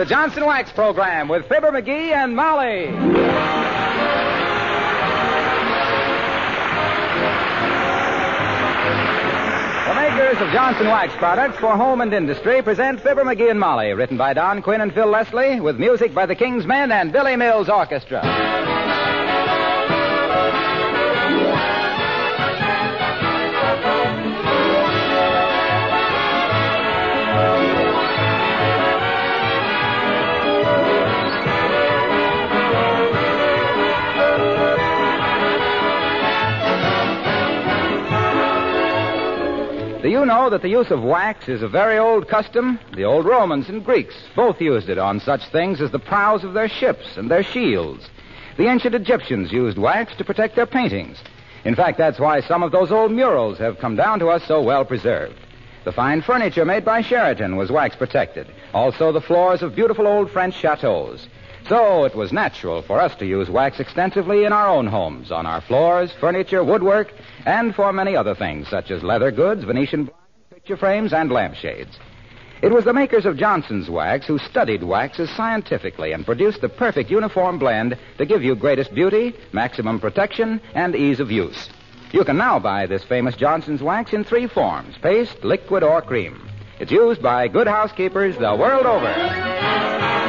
the Johnson Wax Program with Fibber McGee and Molly. The makers of Johnson Wax products for home and industry present Fibber McGee and Molly, written by Don Quinn and Phil Leslie, with music by the King's Men and Billy Mills Orchestra. You know that the use of wax is a very old custom? The old Romans and Greeks both used it on such things as the prows of their ships and their shields. The ancient Egyptians used wax to protect their paintings. In fact, that's why some of those old murals have come down to us so well preserved. The fine furniture made by Sheraton was wax protected. Also, the floors of beautiful old French chateaus. So it was natural for us to use wax extensively in our own homes, on our floors, furniture, woodwork, and for many other things, such as leather goods, Venetian blinds, picture frames, and lampshades. It was the makers of Johnson's Wax who studied waxes scientifically and produced the perfect uniform blend to give you greatest beauty, maximum protection, and ease of use. You can now buy this famous Johnson's Wax in three forms paste, liquid, or cream. It's used by good housekeepers the world over.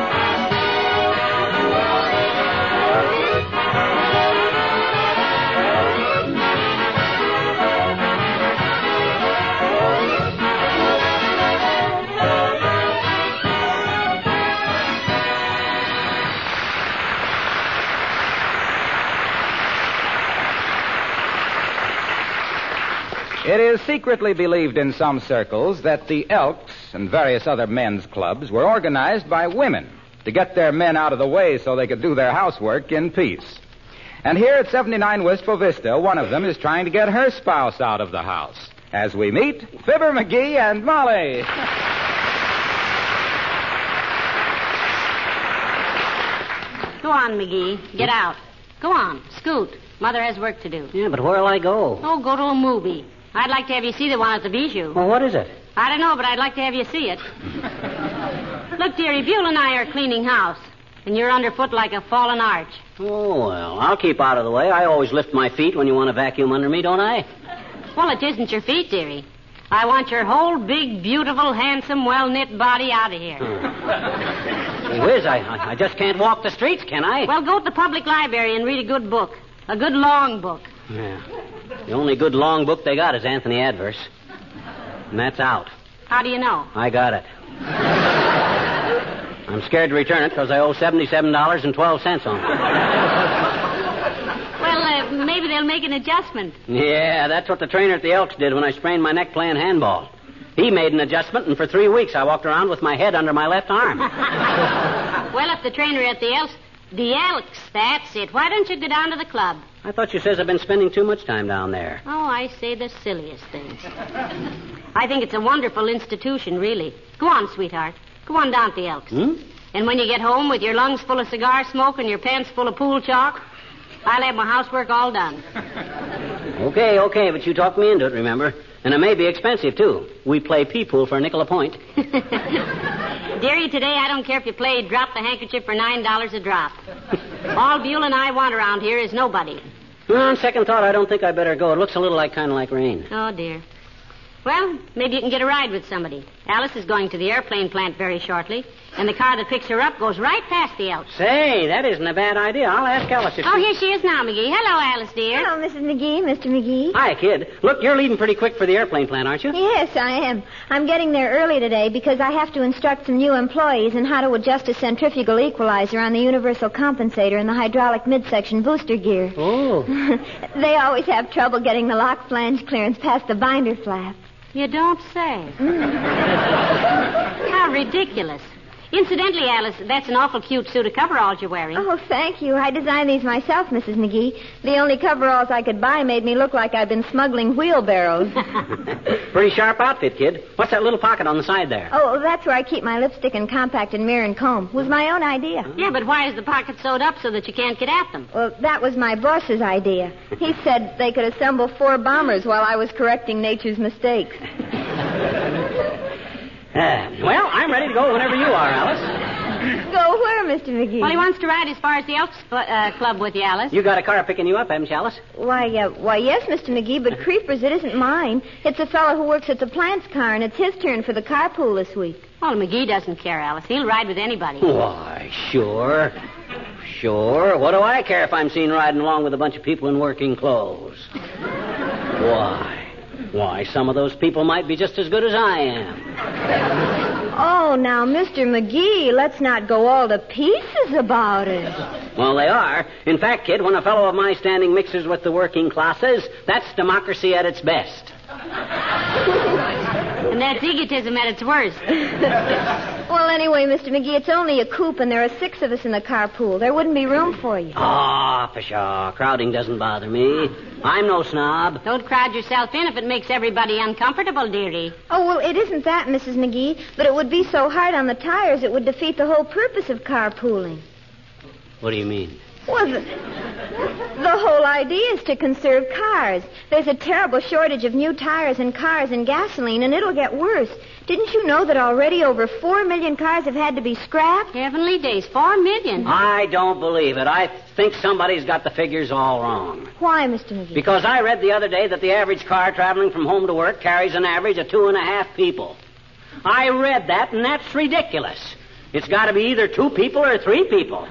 It is secretly believed in some circles that the Elks and various other men's clubs were organized by women to get their men out of the way so they could do their housework in peace. And here at 79 Wistful Vista, one of them is trying to get her spouse out of the house. As we meet Fibber McGee and Molly. Go on, McGee. Get out. Go on. Scoot. Mother has work to do. Yeah, but where'll I go? Oh, go to a movie. I'd like to have you see the one at the Bijou. Well, what is it? I don't know, but I'd like to have you see it. Look, dearie, Beulah and I are cleaning house, and you're underfoot like a fallen arch. Oh, well, I'll keep out of the way. I always lift my feet when you want to vacuum under me, don't I? Well, it isn't your feet, dearie. I want your whole big, beautiful, handsome, well knit body out of here. Hmm. Gee whiz, I, I I just can't walk the streets, can I? Well, go to the public library and read a good book. A good long book. Yeah. The only good long book they got is Anthony Adverse. And that's out. How do you know? I got it. I'm scared to return it because I owe $77.12 on it. Well, uh, maybe they'll make an adjustment. Yeah, that's what the trainer at the Elks did when I sprained my neck playing handball. He made an adjustment, and for three weeks I walked around with my head under my left arm. Well, if the trainer at the Elks, the Elks, that's it. Why don't you go down to the club? I thought you says I've been spending too much time down there. Oh, I say the silliest things. I think it's a wonderful institution, really. Go on, sweetheart. Go on down to the Elks. Hmm? And when you get home with your lungs full of cigar smoke and your pants full of pool chalk, I'll have my housework all done. Okay, okay, but you talked me into it, remember? And it may be expensive, too. We play pea pool for a nickel a point. Dearie, today I don't care if you play drop the handkerchief for nine dollars a drop. All Beulah and I want around here is nobody. On second thought, I don't think I better go. It looks a little like kind of like rain. Oh, dear. Well, maybe you can get a ride with somebody. Alice is going to the airplane plant very shortly, and the car that picks her up goes right past the Elks. Say, that isn't a bad idea. I'll ask Alice if Oh, she... here she is now, McGee. Hello, Alice, dear. Hello, Mrs. McGee, Mr. McGee. Hi, kid. Look, you're leaving pretty quick for the airplane plant, aren't you? Yes, I am. I'm getting there early today because I have to instruct some new employees in how to adjust a centrifugal equalizer on the universal compensator in the hydraulic midsection booster gear. Oh. they always have trouble getting the lock flange clearance past the binder flap. You don't say. Mm. How ridiculous. Incidentally, Alice, that's an awful cute suit of coveralls you're wearing. Oh, thank you. I designed these myself, Mrs. McGee. The only coveralls I could buy made me look like I'd been smuggling wheelbarrows. Pretty sharp outfit, kid. What's that little pocket on the side there? oh, that's where I keep my lipstick and compact and mirror and comb. It was my own idea. Yeah, but why is the pocket sewed up so that you can't get at them? Well, that was my boss's idea. He said they could assemble four bombers while I was correcting nature's mistakes. Uh, well, I'm ready to go whenever you are, Alice. Go where, Mr. McGee? Well, he wants to ride as far as the Elks uh, Club with you, Alice. You got a car picking you up, haven't you, Alice? Why, uh, why, yes, Mr. McGee, but creepers, it isn't mine. It's a fellow who works at the plant's car, and it's his turn for the carpool this week. Well, McGee doesn't care, Alice. He'll ride with anybody. Why, sure. Sure. What do I care if I'm seen riding along with a bunch of people in working clothes? Why? Why, some of those people might be just as good as I am. Oh, now, Mr. McGee, let's not go all to pieces about it. Well, they are. In fact, kid, when a fellow of my standing mixes with the working classes, that's democracy at its best. And that's egotism at its worst. Well, anyway, Mr. McGee, it's only a coupe, and there are six of us in the carpool. There wouldn't be room for you. Ah, pshaw. Crowding doesn't bother me. I'm no snob. Don't crowd yourself in if it makes everybody uncomfortable, dearie. Oh, well, it isn't that, Mrs. McGee, but it would be so hard on the tires it would defeat the whole purpose of carpooling. What do you mean? Well, the, the whole idea is to conserve cars. There's a terrible shortage of new tires and cars and gasoline, and it'll get worse. Didn't you know that already over four million cars have had to be scrapped? Heavenly days, four million. I don't believe it. I think somebody's got the figures all wrong. Why, Mr. McGee? Because I read the other day that the average car traveling from home to work carries an average of two and a half people. I read that, and that's ridiculous. It's got to be either two people or three people.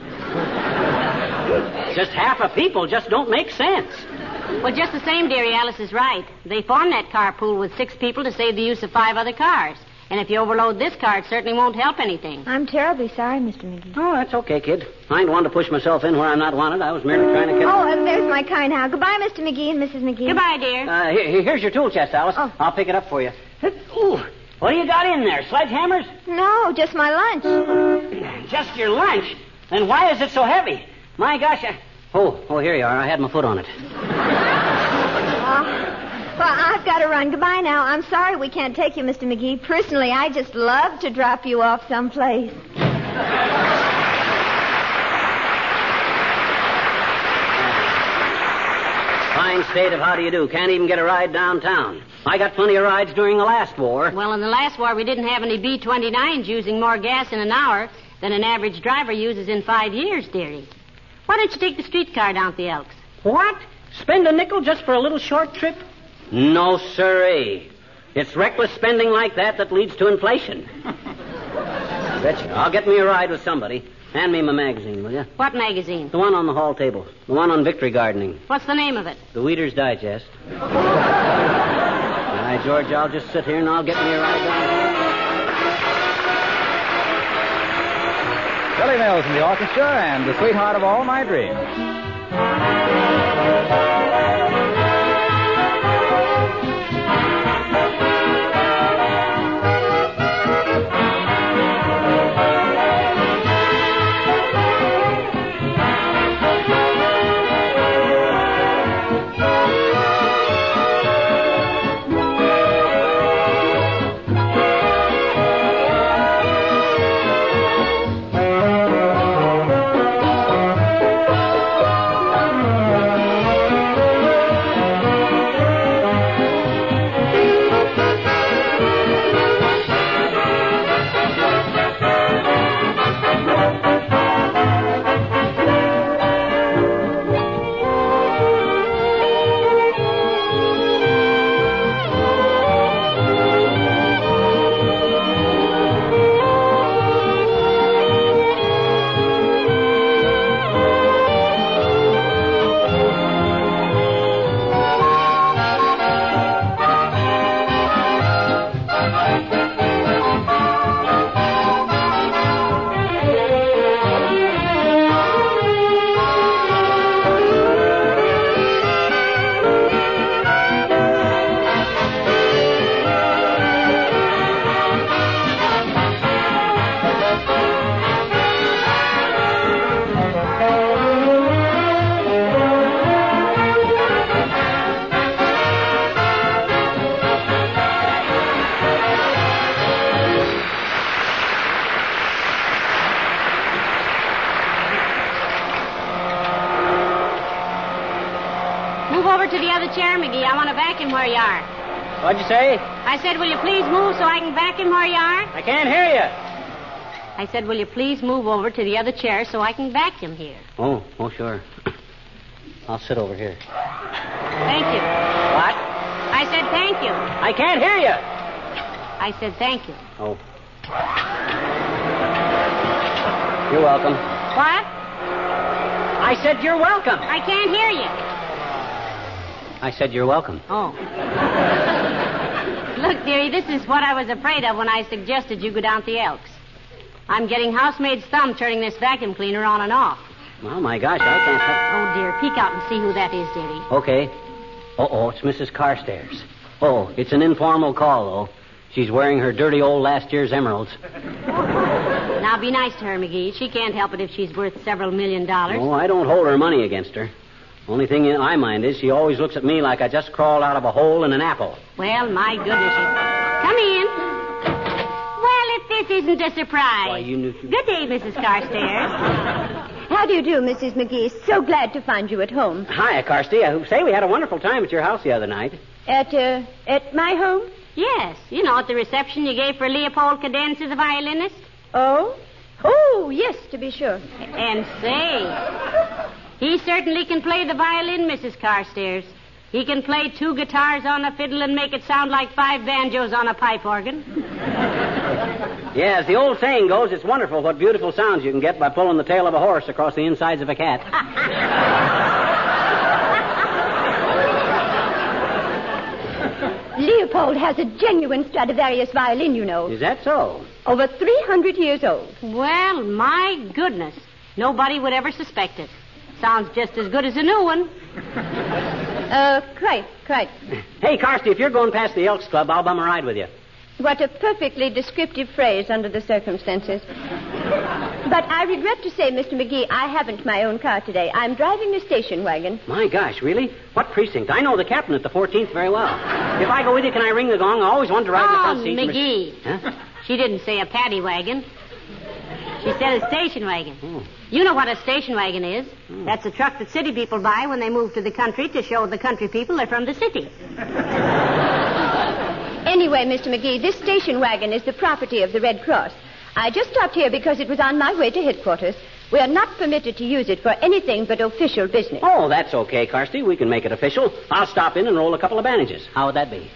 Just half a people just don't make sense. Well, just the same, dearie, Alice is right. They formed that carpool with six people to save the use of five other cars. And if you overload this car, it certainly won't help anything. I'm terribly sorry, Mr. McGee. Oh, that's okay, kid. I ain't one to push myself in where I'm not wanted. I was merely trying to get. Oh, and there's my car now. Goodbye, Mr. McGee and Mrs. McGee. Goodbye, dear. Uh, here, here's your tool chest, Alice. Oh. I'll pick it up for you. Ooh, what do you got in there? Sledgehammers? No, just my lunch. Just your lunch? Then why is it so heavy? My gosh, I... Oh, oh, here you are. I had my foot on it. Oh, well, I've got to run. Goodbye now. I'm sorry we can't take you, Mr. McGee. Personally, I just love to drop you off someplace. Fine state of how do you do. Can't even get a ride downtown. I got plenty of rides during the last war. Well, in the last war, we didn't have any B 29s using more gas in an hour than an average driver uses in five years, dearie. Why don't you take the streetcar down to the Elks? What? Spend a nickel just for a little short trip? No, sirree. It's reckless spending like that that leads to inflation. Betcha. I'll get me a ride with somebody. Hand me my magazine, will you? What magazine? The one on the hall table. The one on victory gardening. What's the name of it? The Weeder's Digest. All right, George, I'll just sit here and I'll get me a ride down in the orchestra and the sweetheart of all my dreams. To the other chair, McGee. I want to vacuum where you are. What'd you say? I said, will you please move so I can vacuum where you are? I can't hear you. I said, will you please move over to the other chair so I can vacuum here? Oh, oh, sure. I'll sit over here. Thank you. What? I said thank you. I can't hear you. I said thank you. Oh. You're welcome. What? I said you're welcome. I can't hear you. I said you're welcome. Oh. Look, dearie, this is what I was afraid of when I suggested you go down to the Elks. I'm getting housemaid's thumb turning this vacuum cleaner on and off. Oh, my gosh, I can't help. Oh, dear, peek out and see who that is, dearie. Okay. Uh oh, it's Mrs. Carstairs. Oh, it's an informal call, though. She's wearing her dirty old last year's emeralds. Now, be nice to her, McGee. She can't help it if she's worth several million dollars. Oh, I don't hold her money against her. Only thing in my mind is she always looks at me like I just crawled out of a hole in an apple. Well, my goodness. you- Come in. Well, if this isn't a surprise. Why, you knew. Good day, Mrs. Carstairs. How do you do, Mrs. McGee? So glad to find you at home. Hi, Carsty. I say we had a wonderful time at your house the other night. At, uh, at my home? Yes, you know, at the reception you gave for Leopold Cadenza, the violinist. Oh? Oh, yes, to be sure. And say, he certainly can play the violin, Mrs. Carstairs. He can play two guitars on a fiddle and make it sound like five banjos on a pipe organ. Yes, the old saying goes, it's wonderful what beautiful sounds you can get by pulling the tail of a horse across the insides of a cat. Leopold has a genuine Stradivarius violin, you know. Is that so? Over 300 years old. Well, my goodness. Nobody would ever suspect it. Sounds just as good as a new one. Uh, quite, quite. Hey, Carsty, if you're going past the Elks Club, I'll bum a ride with you. What a perfectly descriptive phrase under the circumstances. But I regret to say, Mr. McGee, I haven't my own car today. I'm driving a station wagon. My gosh, really? What precinct? I know the captain at the 14th very well. If I go with you, can I ring the gong? I always wanted to ride in the front seat. Oh, McGee. Huh? She didn't say a paddy wagon. She said a station wagon. Oh. You know what a station wagon is. Hmm. That's a truck that city people buy when they move to the country to show the country people they're from the city. Anyway, Mr. McGee, this station wagon is the property of the Red Cross. I just stopped here because it was on my way to headquarters. We are not permitted to use it for anything but official business. Oh, that's okay, Carsty. We can make it official. I'll stop in and roll a couple of bandages. How would that be?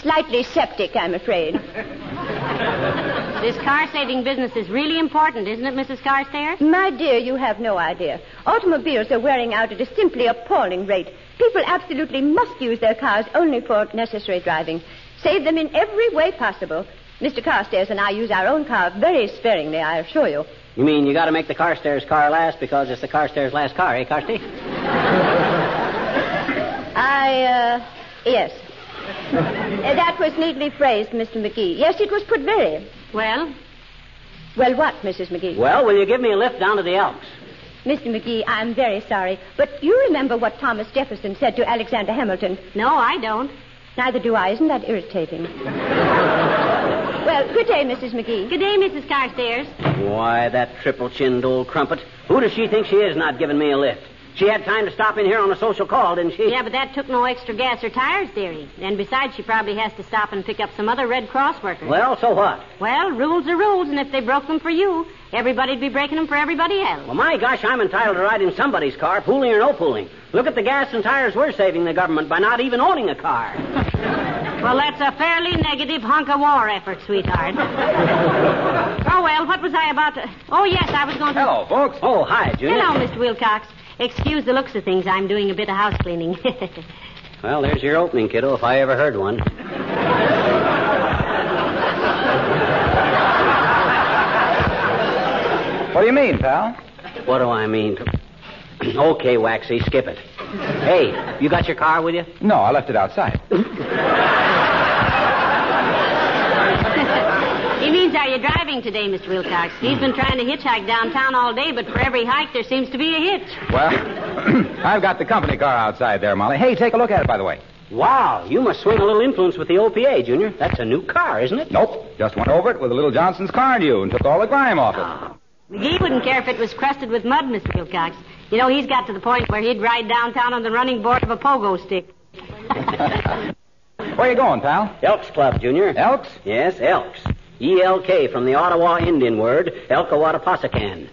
Slightly septic, I'm afraid. This car saving business is really important, isn't it, Mrs. Carstairs? My dear, you have no idea. Automobiles are wearing out at a simply appalling rate. People absolutely must use their cars only for necessary driving. Save them in every way possible. Mr. Carstairs and I use our own car very sparingly, I assure you. You mean you got to make the Carstairs car last because it's the Carstairs last car, eh, Carsty? I, uh, yes. Uh, that was neatly phrased, Mr. McGee. Yes, it was put very. Well, Well, what, Mrs. McGee? Well, will you give me a lift down to the Elks? Mr. McGee, I'm very sorry, but you remember what Thomas Jefferson said to Alexander Hamilton. no, I don't. Neither do I. Isn't that irritating? well, good day, Mrs. McGee. Good day, Mrs. Carstairs. Why, that triple-chinned old crumpet. Who does she think she is not giving me a lift? She had time to stop in here on a social call, didn't she? Yeah, but that took no extra gas or tires, dearie. And besides, she probably has to stop and pick up some other Red Cross workers. Well, so what? Well, rules are rules, and if they broke them for you, everybody'd be breaking them for everybody else. Well, my gosh, I'm entitled to ride in somebody's car, pooling or no pooling. Look at the gas and tires we're saving the government by not even owning a car. Well, that's a fairly negative hunk of war effort, sweetheart. oh, well, what was I about to... Oh, yes, I was going to... Hello, folks. Oh, hi, Junior. Hello, Mr. Wilcox. Excuse the looks of things. I'm doing a bit of house cleaning. Well, there's your opening, kiddo, if I ever heard one. What do you mean, pal? What do I mean? okay, Waxy, skip it. Hey, you got your car with you? No, I left it outside. he means, are you driving today, Mr. Wilcox? He's been trying to hitchhike downtown all day, but for every hike, there seems to be a hitch. Well, I've got the company car outside there, Molly. Hey, take a look at it, by the way. Wow, you must swing a little influence with the OPA, Junior. That's a new car, isn't it? Nope. Just went over it with a little Johnson's Carnu and took all the grime off it. McGee wouldn't care if it was crusted with mud, Mr. Wilcox. You know, he's got to the point where he'd ride downtown on the running board of a pogo stick. Where you going, pal? Elks Club, Junior. Elks? Yes, Elks. E-L-K from the Ottawa Indian word, Elkawattapasakan.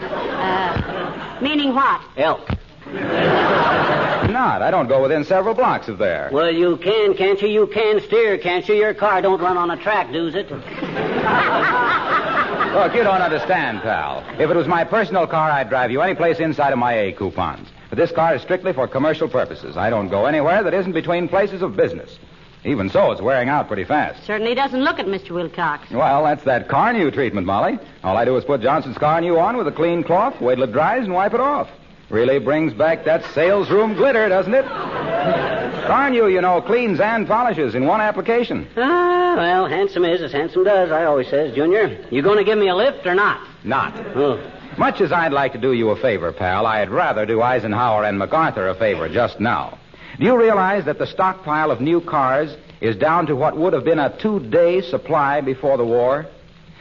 Uh, meaning what? Elk. Not. I don't go within several blocks of there. Well, you can, can't you? You can steer, can't you? Your car don't run on a track, does it? Look, you don't understand, pal. If it was my personal car, I'd drive you any place inside of my A coupons. But this car is strictly for commercial purposes. I don't go anywhere that isn't between places of business. Even so, it's wearing out pretty fast. Certainly doesn't look it, Mr. Wilcox. Well, that's that Carnu treatment, Molly. All I do is put Johnson's Carnu on with a clean cloth, wait till it dries, and wipe it off. Really brings back that salesroom glitter, doesn't it? Carnu, you know, cleans and polishes in one application. Ah, well, handsome is as handsome does, I always says, Junior. You going to give me a lift or not? Not. Oh. Much as I'd like to do you a favor, pal, I'd rather do Eisenhower and MacArthur a favor just now. Do you realize that the stockpile of new cars is down to what would have been a two-day supply before the war?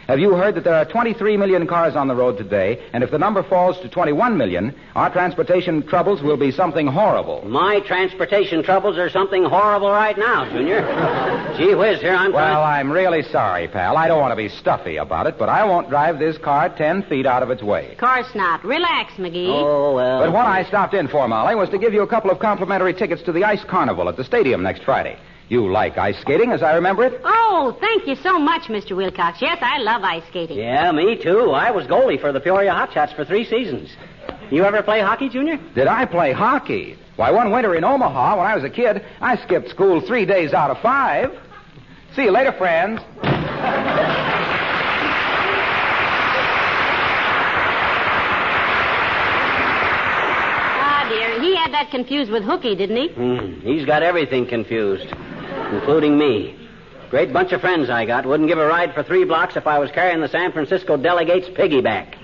Have you heard that there are 23 million cars on the road today, and if the number falls to 21 million, our transportation troubles will be something horrible? My transportation troubles are something horrible right now, Junior. Gee whiz, here I'm Well, trying- I'm really sorry, pal. I don't want to be stuffy about it, but I won't drive this car 10 feet out of its way. Of course not. Relax, McGee. Oh, well. But what I stopped in for, Molly, was to give you a couple of complimentary tickets to the Ice Carnival at the stadium next Friday. You like ice skating, as I remember it? Oh, thank you so much, Mr. Wilcox. Yes, I love ice skating. Yeah, me too. I was goalie for the Peoria Hotshots for three seasons. You ever play hockey, Junior? Did I play hockey? Why, one winter in Omaha, when I was a kid, I skipped school three days out of five. See you later, friends. Ah, dear. He had that confused with Hooky, didn't he? Hmm, he's got everything confused, including me. Great bunch of friends I got. Wouldn't give a ride for three blocks if I was carrying the San Francisco delegate's piggyback.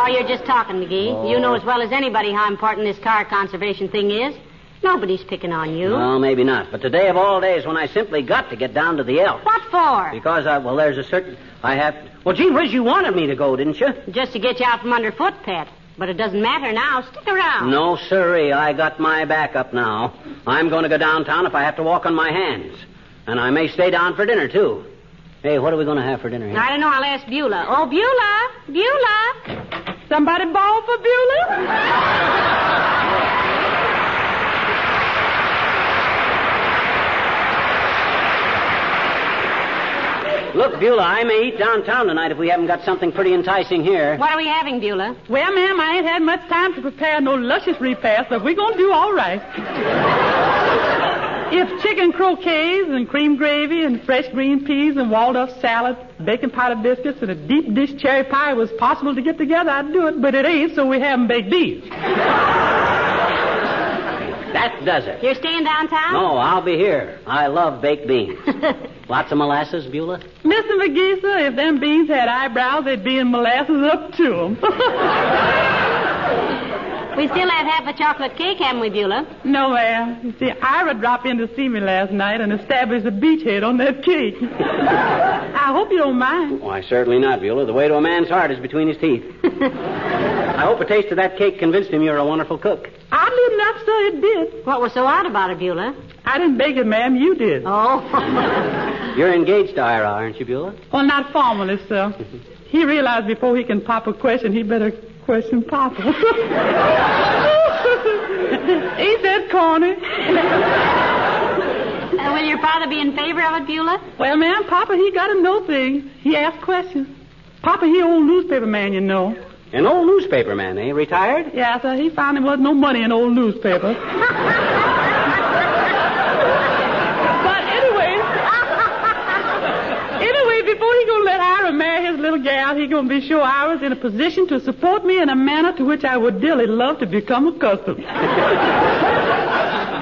Oh, you're just talking, McGee. You know as well as anybody how important this car conservation thing is. Nobody's picking on you. Well, maybe not. But today of all days when I simply got to get down to the elk. What for? Because I, well, there's a certain, I have, well, gee whiz, you wanted me to go, didn't you? Just to get you out from underfoot, Pet. But it doesn't matter now. Stick around. No, sirree. I got my back up now. I'm going to go downtown if I have to walk on my hands. And I may stay down for dinner, too. Hey, what are we going to have for dinner here? I don't know. I'll ask Beulah. Oh, Beulah! Beulah! Somebody ball for Beulah? Look, Beulah, I may eat downtown tonight if we haven't got something pretty enticing here. What are we having, Beulah? Well, ma'am, I ain't had much time to prepare no luscious repast, but we're going to do all right. if chicken croquets and cream gravy and fresh green peas and Waldorf salad, bacon powder biscuits, and a deep dish cherry pie was possible to get together, I'd do it, but it ain't, so we haven't baked these. That does it. You're staying downtown? No, I'll be here. I love baked beans. Lots of molasses, Beulah? Mr. McGee, sir, if them beans had eyebrows, they'd be in molasses up to to 'em. We still have half a chocolate cake, haven't we, Beulah? no, ma'am. You see, Ira dropped in to see me last night and established a beachhead on that cake. I hope you don't mind. Why, certainly not, Beulah. The way to a man's heart is between his teeth. I hope a taste of that cake convinced him you're a wonderful cook. Oddly enough, sir, it did. What was so odd about it, Beulah? I didn't bake it, ma'am. You did. Oh. You're engaged to Ira, aren't you, Beulah? Well, not formally, sir. He realized before he can pop a question, he better question Papa. Ain't that corny? Uh, will your father be in favor of it, Beulah? Well, ma'am, Papa, he got to know things. He asks questions. Papa, he old newspaper man, you know. An old newspaper man, eh? Retired? Yeah, sir, he found there wasn't no money in old newspapers. but anyway, anyway, before he gonna let marry his little gal, he gonna be sure I was in a position to support me in a manner to which I would dearly love to become accustomed.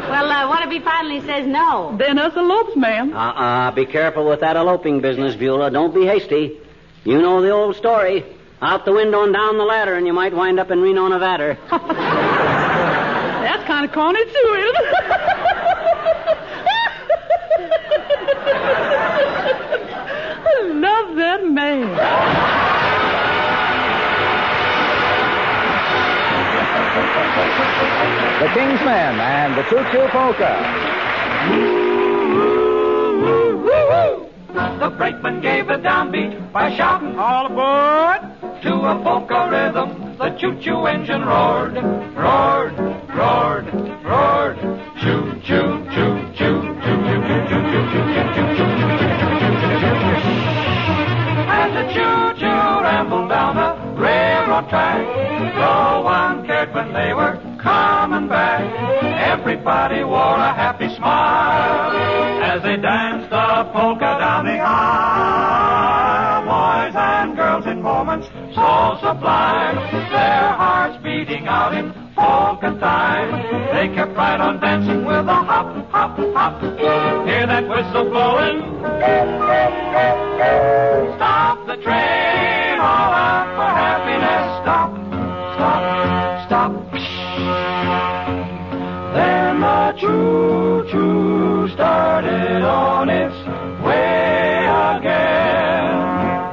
Well, uh, what if he finally says no? then us elopes, ma'am. Uh-uh. Be careful with that eloping business, Beulah. Don't be hasty. You know the old story. Out the window and down the ladder, and you might wind up in Reno, Nevada. That's kind of corny, too, isn't it? I love that man. The King's Men and the Choo Choo Polka. The brakeman gave a downbeat by shouting, All aboard! To a polka rhythm, the choo-choo engine roared, roared, roared, roared. Choo-choo choo, track. No one cared when they were coming back. Everybody wore a happy smile as they danced the polka down the aisle. Boys and girls in moments so sublime, their hearts beating out in polka time. They kept right on dancing with a hop, hop, hop. Hear that whistle blowing? Started on its way again.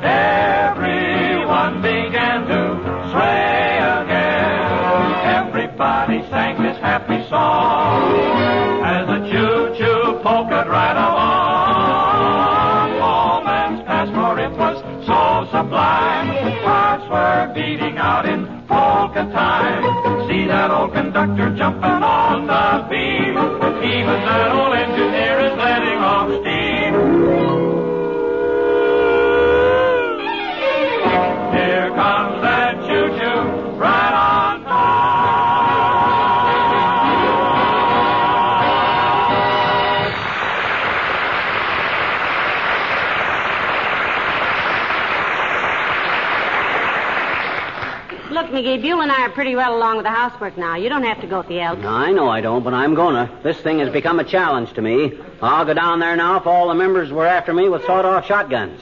Everyone began to sway again. Everybody sang this happy song as the choo-choo polka right along. Moments passed, for it was so sublime. Hearts were beating out in polka time. See that old conductor Beulah and I are pretty well along with the housework now. You don't have to go with the Elks. I know I don't, but I'm gonna. This thing has become a challenge to me. I'll go down there now if all the members were after me with sawed-off shotguns.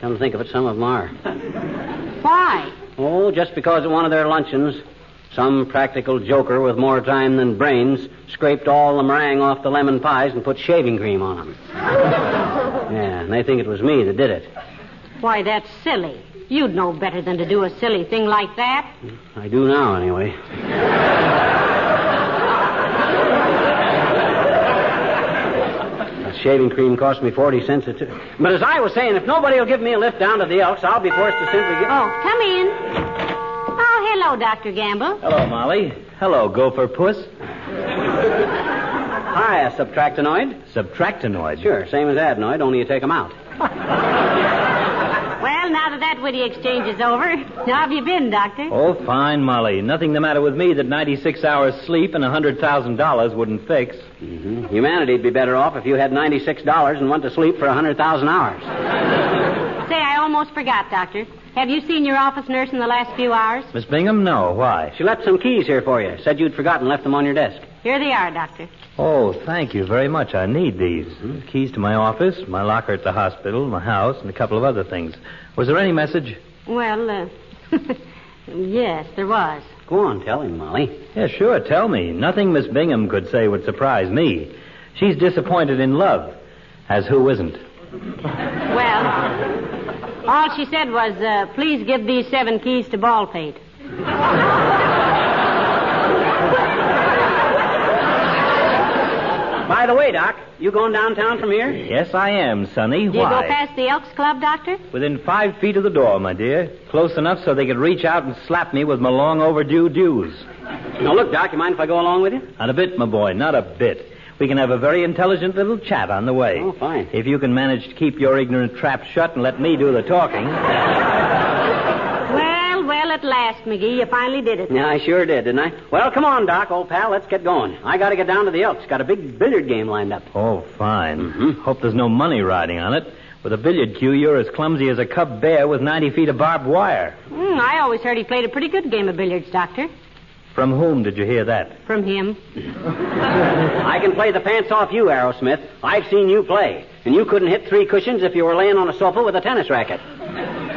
Come to think of it, some of them are. Why? Oh, just because at one of their luncheons, some practical joker with more time than brains scraped all the meringue off the lemon pies and put shaving cream on them. yeah, and they think it was me that did it. Why, that's silly. You'd know better than to do a silly thing like that. I do now, anyway. That shaving cream cost me 40 cents a t- But as I was saying, if nobody will give me a lift down to the Elks, I'll be forced to simply get. Oh, come in. Oh, hello, Dr. Gamble. Hello, Molly. Hello, Gopher Puss. Hi, a subtractinoid. Subtractinoid. Sure, same as adenoid, only you take 'em out. Well, now that that witty exchange is over, how have you been, Doctor? Oh, fine, Molly. Nothing the matter with me that 96 hours sleep and $100,000 wouldn't fix. Mm-hmm. Humanity'd be better off if you had $96 and went to sleep for 100,000 hours. Say, I almost forgot, Doctor. Have you seen your office nurse in the last few hours? Miss Bingham? No. Why? She left some keys here for you. Said you'd forgotten, and left them on your desk. Here they are, Doctor. Oh, thank you very much. I need these. Keys to my office, my locker at the hospital, my house, and a couple of other things. Was there any message? Well, uh, yes, there was. Go on, tell him, Molly. Yeah, sure. Tell me. Nothing Miss Bingham could say would surprise me. She's disappointed in love. As who isn't? Well, all she said was, uh, please give these seven keys to Baldpate. By the way, Doc, you going downtown from here? Yes, I am, Sonny. Do you go past the Elks Club, Doctor? Within five feet of the door, my dear. Close enough so they could reach out and slap me with my long overdue dues. Now, look, Doc, you mind if I go along with you? Not a bit, my boy, not a bit. We can have a very intelligent little chat on the way. Oh, fine. If you can manage to keep your ignorant trap shut and let me do the talking. Well, well, at last, McGee, you finally did it. Yeah, I sure did, didn't I? Well, come on, Doc, old pal. Let's get going. I got to get down to the Elks. Got a big billiard game lined up. Oh, fine. Hope there's no money riding on it. With a billiard cue, you're as clumsy as a cub bear with 90 feet of barbed wire. Hmm, I always heard he played a pretty good game of billiards, Doctor. From whom did you hear that? From him. I can play the pants off you, Arrowsmith. I've seen you play. And you couldn't hit three cushions if you were laying on a sofa with a tennis racket.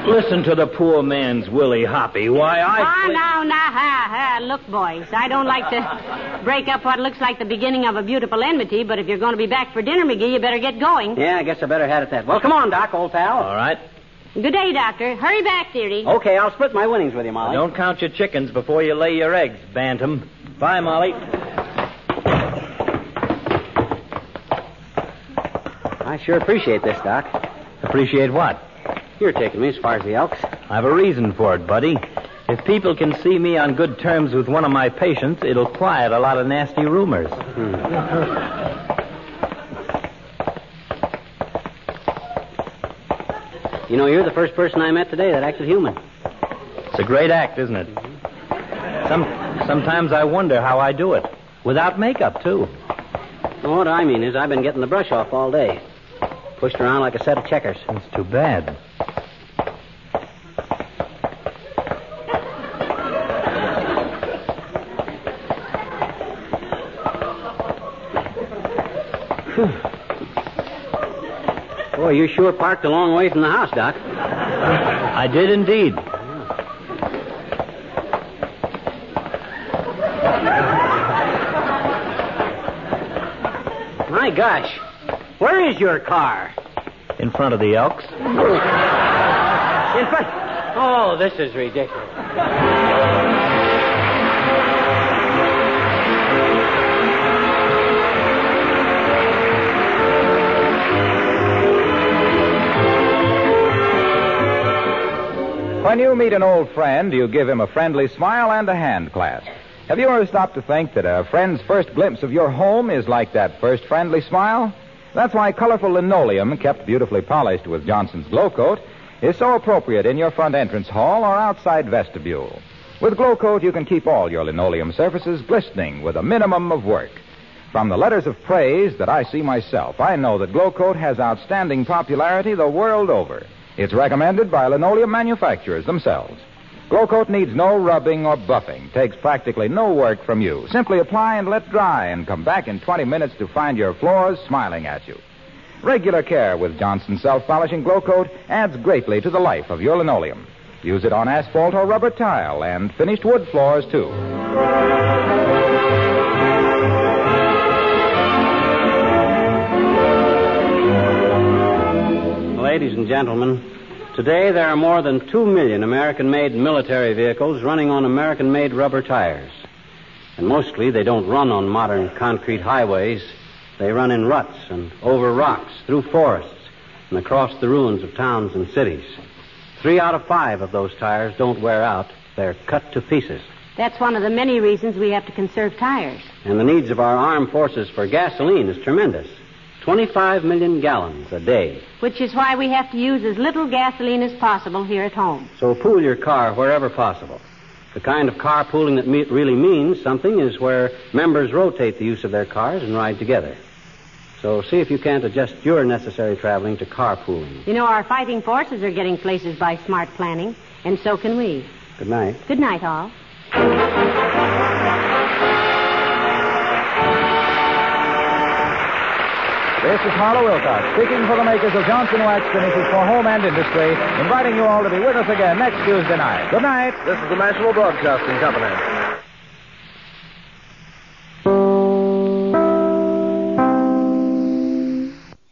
Listen to the poor man's Willie Hoppe. Why, I. Ah, play- now, now, ha, ha. Look, boys, I don't like to break up what looks like the beginning of a beautiful enmity, but if you're going to be back for dinner, McGee, you better get going. Yeah, I guess I better head at that. Well, come on, Doc, old pal. All right. Good day, Doctor. Hurry back, dearie. Okay, I'll split my winnings with you, Molly. Don't count your chickens before you lay your eggs, Bantam. Bye, Molly. I sure appreciate this, Doc. Appreciate what? You're taking me as far as the Elks. I've a reason for it, buddy. If people can see me on good terms with one of my patients, it'll quiet a lot of nasty rumors. Hmm. You know, you're the first person I met today that acted human. It's a great act, isn't it? Some, sometimes I wonder how I do it. Without makeup, too. Well, what I mean is I've been getting the brush off all day. Pushed around like a set of checkers. It's too bad. Boy, you sure parked a long way from the house, Doc. I did indeed. My gosh. Where is your car? In front of the Elks. In front. Oh, this is ridiculous. When you meet an old friend, you give him a friendly smile and a hand clasp. Have you ever stopped to think that a friend's first glimpse of your home is like that first friendly smile? That's why colorful linoleum, kept beautifully polished with Johnson's Glo-Coat, is so appropriate in your front entrance hall or outside vestibule. With Glo-Coat, you can keep all your linoleum surfaces glistening with a minimum of work. From the letters of praise that I see myself, I know that Glo-Coat has outstanding popularity the world over. It's recommended by linoleum manufacturers themselves. Glo-Coat needs no rubbing or buffing, takes practically no work from you. Simply apply and let dry, and come back in 20 minutes to find your floors smiling at you. Regular care with Johnson self-polishing Glo-Coat adds greatly to the life of your linoleum. Use it on asphalt or rubber tile and finished wood floors, too. Ladies and gentlemen, today there are more than two million American made military vehicles running on American made rubber tires. And mostly they don't run on modern concrete highways. They run in ruts and over rocks, through forests, and across the ruins of towns and cities. Three out of five of those tires don't wear out. They're cut to pieces. That's one of the many reasons we have to conserve tires. And the needs of our armed forces for gasoline is tremendous. 25 million gallons a day. Which is why we have to use as little gasoline as possible here at home. So pool your car wherever possible. The kind of carpooling that me- really means something is where members rotate the use of their cars and ride together. So see if you can't adjust your necessary traveling to carpooling. You know, our fighting forces are getting places by smart planning, and so can we. Good night. Good night, all. This is Harlow Wilcox, speaking for the makers of Johnson Wax Finishes for Home and Industry, inviting you all to be with us again next Tuesday night. Good night. This is the National Broadcasting Company.